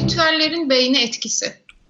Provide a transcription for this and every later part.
Ritüellerin beyne etkisi.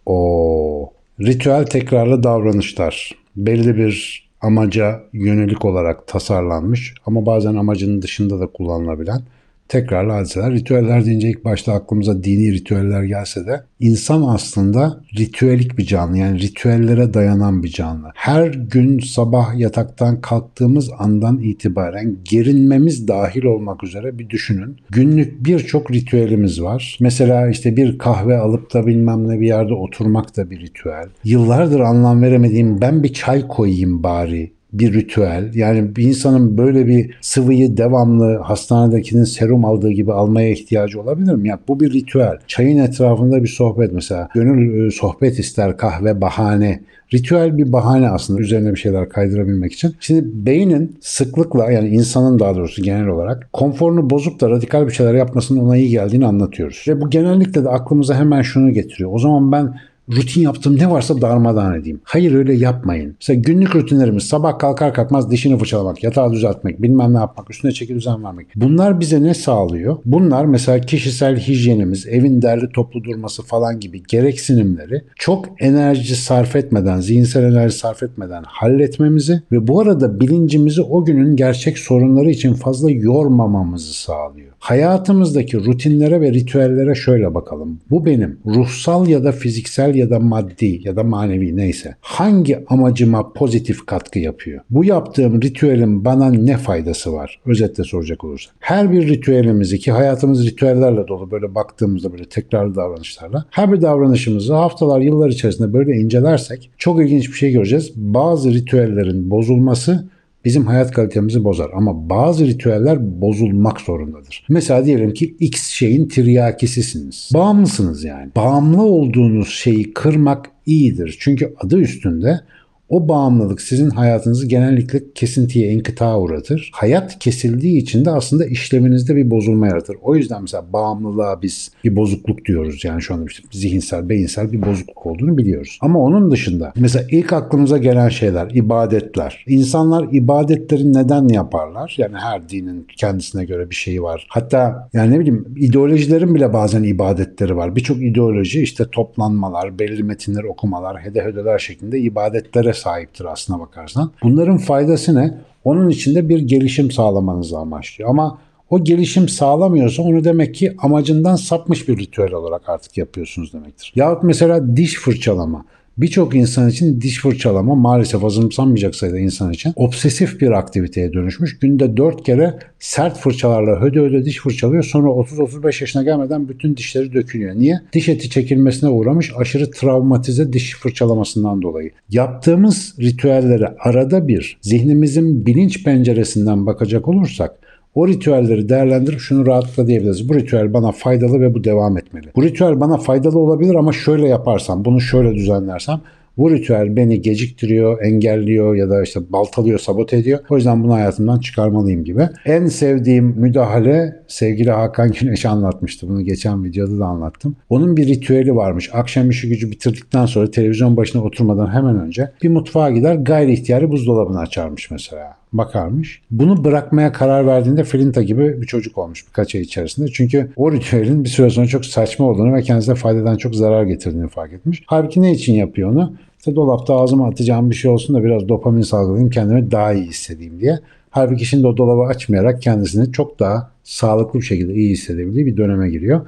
O ritüel tekrarlı davranışlar belli bir amaca yönelik olarak tasarlanmış ama bazen amacının dışında da kullanılabilen tekrarlı hadiseler. Ritüeller deyince ilk başta aklımıza dini ritüeller gelse de insan aslında ritüelik bir canlı yani ritüellere dayanan bir canlı. Her gün sabah yataktan kalktığımız andan itibaren gerinmemiz dahil olmak üzere bir düşünün. Günlük birçok ritüelimiz var. Mesela işte bir kahve alıp da bilmem ne bir yerde oturmak da bir ritüel. Yıllardır anlam veremediğim ben bir çay koyayım bari bir ritüel. Yani bir insanın böyle bir sıvıyı devamlı hastanedekinin serum aldığı gibi almaya ihtiyacı olabilir mi? Ya bu bir ritüel. Çayın etrafında bir sohbet mesela. Gönül e, sohbet ister kahve bahane. Ritüel bir bahane aslında üzerine bir şeyler kaydırabilmek için. Şimdi beynin sıklıkla yani insanın daha doğrusu genel olarak konforunu bozup da radikal bir şeyler yapmasının ona iyi geldiğini anlatıyoruz. Ve bu genellikle de aklımıza hemen şunu getiriyor. O zaman ben rutin yaptığım ne varsa darmadağın edeyim. Hayır öyle yapmayın. Mesela günlük rutinlerimiz sabah kalkar kalkmaz dişini fırçalamak, yatağı düzeltmek, bilmem ne yapmak, üstüne çeki düzen vermek. Bunlar bize ne sağlıyor? Bunlar mesela kişisel hijyenimiz, evin derli toplu durması falan gibi gereksinimleri çok enerji sarf etmeden, zihinsel enerji sarf etmeden halletmemizi ve bu arada bilincimizi o günün gerçek sorunları için fazla yormamamızı sağlıyor. Hayatımızdaki rutinlere ve ritüellere şöyle bakalım. Bu benim ruhsal ya da fiziksel ya da maddi ya da manevi neyse hangi amacıma pozitif katkı yapıyor? Bu yaptığım ritüelin bana ne faydası var? Özetle soracak olursak. Her bir ritüelimizi ki hayatımız ritüellerle dolu böyle baktığımızda böyle tekrarlı davranışlarla her bir davranışımızı haftalar yıllar içerisinde böyle incelersek çok ilginç bir şey göreceğiz. Bazı ritüellerin bozulması bizim hayat kalitemizi bozar. Ama bazı ritüeller bozulmak zorundadır. Mesela diyelim ki X şeyin tiryakisisiniz. Bağımlısınız yani. Bağımlı olduğunuz şeyi kırmak iyidir. Çünkü adı üstünde o bağımlılık sizin hayatınızı genellikle kesintiye, inkıtağa uğratır. Hayat kesildiği için de aslında işleminizde bir bozulma yaratır. O yüzden mesela bağımlılığa biz bir bozukluk diyoruz. Yani şu anda işte zihinsel, beyinsel bir bozukluk olduğunu biliyoruz. Ama onun dışında mesela ilk aklımıza gelen şeyler, ibadetler. İnsanlar ibadetleri neden yaparlar? Yani her dinin kendisine göre bir şeyi var. Hatta yani ne bileyim ideolojilerin bile bazen ibadetleri var. Birçok ideoloji işte toplanmalar, belirli metinleri okumalar, hede hedeler şeklinde ibadetlere sahiptir aslına bakarsan. Bunların faydası ne? Onun içinde bir gelişim sağlamanızı amaçlıyor. Ama o gelişim sağlamıyorsa onu demek ki amacından sapmış bir ritüel olarak artık yapıyorsunuz demektir. Yahut mesela diş fırçalama. Birçok insan için diş fırçalama maalesef azımsanmayacak sayıda insan için obsesif bir aktiviteye dönüşmüş. Günde 4 kere sert fırçalarla höde höde diş fırçalıyor. Sonra 30-35 yaşına gelmeden bütün dişleri dökülüyor. Niye? Diş eti çekilmesine uğramış aşırı travmatize diş fırçalamasından dolayı. Yaptığımız ritüellere arada bir zihnimizin bilinç penceresinden bakacak olursak o ritüelleri değerlendirip şunu rahatlıkla diyebiliriz. Bu ritüel bana faydalı ve bu devam etmeli. Bu ritüel bana faydalı olabilir ama şöyle yaparsam, bunu şöyle düzenlersem bu ritüel beni geciktiriyor, engelliyor ya da işte baltalıyor, sabote ediyor. O yüzden bunu hayatımdan çıkarmalıyım gibi. En sevdiğim müdahale sevgili Hakan Güneş anlatmıştı. Bunu geçen videoda da anlattım. Onun bir ritüeli varmış. Akşam işi gücü bitirdikten sonra televizyon başına oturmadan hemen önce bir mutfağa gider gayri ihtiyari buzdolabını açarmış mesela bakarmış. Bunu bırakmaya karar verdiğinde Flinta gibi bir çocuk olmuş birkaç ay içerisinde. Çünkü o ritüelin bir süre sonra çok saçma olduğunu ve kendisine faydadan çok zarar getirdiğini fark etmiş. Halbuki ne için yapıyor onu? İşte dolapta ağzıma atacağım bir şey olsun da biraz dopamin salgılayayım kendimi daha iyi hissedeyim diye. Halbuki şimdi o dolabı açmayarak kendisini çok daha sağlıklı bir şekilde iyi hissedebildiği bir döneme giriyor.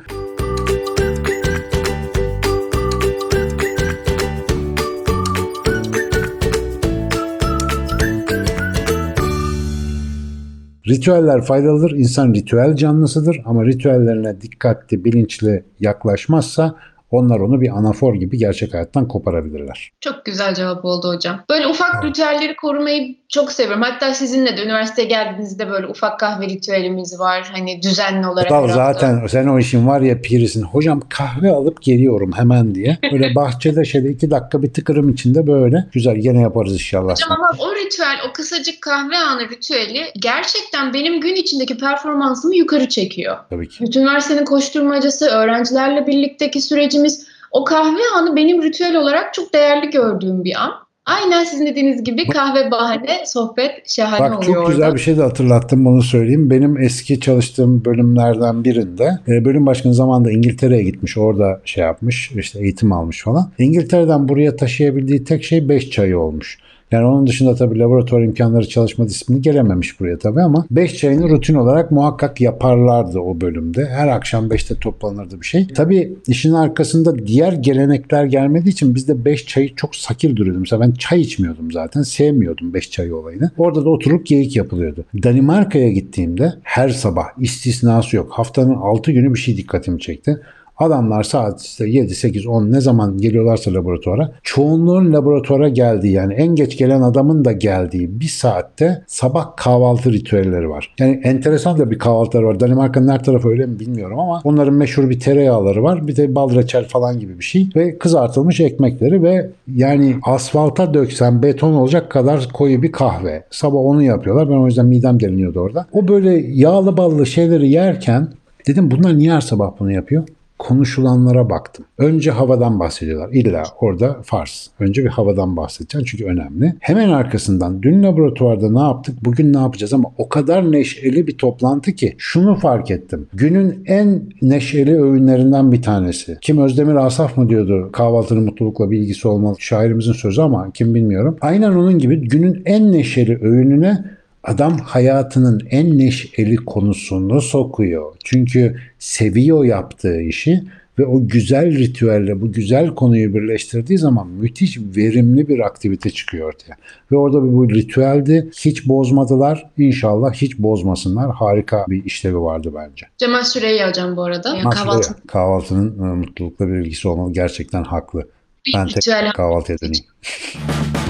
Ritüeller faydalıdır. İnsan ritüel canlısıdır ama ritüellerine dikkatli, bilinçli yaklaşmazsa onlar onu bir anafor gibi gerçek hayattan koparabilirler. Çok güzel cevap oldu hocam. Böyle ufak evet. ritüelleri korumayı çok seviyorum. Hatta sizinle de üniversiteye geldiğinizde böyle ufak kahve ritüelimiz var. Hani düzenli olarak. Dal zaten sen o işin var ya pirisin. Hocam kahve alıp geliyorum hemen diye. Böyle bahçede şöyle iki dakika bir tıkırım içinde böyle. Güzel gene yaparız inşallah. Hocam ama o ritüel, o kısacık kahve anı ritüeli gerçekten benim gün içindeki performansımı yukarı çekiyor. Tabii ki. Bütün üniversitenin koşturmacası, öğrencilerle birlikteki sürecimiz o kahve anı benim ritüel olarak çok değerli gördüğüm bir an. Aynen sizin dediğiniz gibi kahve bahane, sohbet şahane Bak oluyor çok orada. güzel bir şey de hatırlattım bunu söyleyeyim. Benim eski çalıştığım bölümlerden birinde e, bölüm başkanı zamanında İngiltere'ye gitmiş. Orada şey yapmış işte eğitim almış falan. İngiltere'den buraya taşıyabildiği tek şey 5 çayı olmuş. Yani onun dışında tabii laboratuvar imkanları çalışma disiplini gelememiş buraya tabii ama 5 çayını rutin olarak muhakkak yaparlardı o bölümde. Her akşam 5'te toplanırdı bir şey. Tabii işin arkasında diğer gelenekler gelmediği için bizde 5 çayı çok sakil duruyordu. Mesela ben çay içmiyordum zaten. Sevmiyordum 5 çayı olayını. Orada da oturup geyik yapılıyordu. Danimarka'ya gittiğimde her sabah istisnası yok. Haftanın 6 günü bir şey dikkatimi çekti. Adamlar saat işte 7, 8, 10 ne zaman geliyorlarsa laboratuvara çoğunluğun laboratuvara geldiği yani en geç gelen adamın da geldiği bir saatte sabah kahvaltı ritüelleri var. Yani enteresan da bir kahvaltıları var. Danimarka'nın her tarafı öyle mi bilmiyorum ama onların meşhur bir tereyağları var. Bir de bal reçel falan gibi bir şey ve kızartılmış ekmekleri ve yani asfalta döksen beton olacak kadar koyu bir kahve. Sabah onu yapıyorlar. Ben o yüzden midem deliniyordu orada. O böyle yağlı ballı şeyleri yerken dedim bunlar niye her sabah bunu yapıyor? Konuşulanlara baktım. Önce havadan bahsediyorlar. İlla orada Fars. Önce bir havadan bahsedeceğim çünkü önemli. Hemen arkasından dün laboratuvarda ne yaptık, bugün ne yapacağız ama o kadar neşeli bir toplantı ki şunu fark ettim. Günün en neşeli öğünlerinden bir tanesi. Kim Özdemir Asaf mı diyordu kahvaltının mutlulukla bir ilgisi olmalı şairimizin sözü ama kim bilmiyorum. Aynen onun gibi günün en neşeli öğününe Adam hayatının en neşeli konusunu sokuyor. Çünkü seviyor yaptığı işi ve o güzel ritüelle bu güzel konuyu birleştirdiği zaman müthiş verimli bir aktivite çıkıyor ortaya. Ve orada bu ritüeldi. Hiç bozmadılar. İnşallah hiç bozmasınlar. Harika bir işlevi vardı bence. Cemal Süreyya hocam bu arada. Yani kahvaltı kahvaltının e, mutlulukla bir ilgisi olmalı. Gerçekten haklı. bir Ben tek ritüel kahvaltıya döneyim.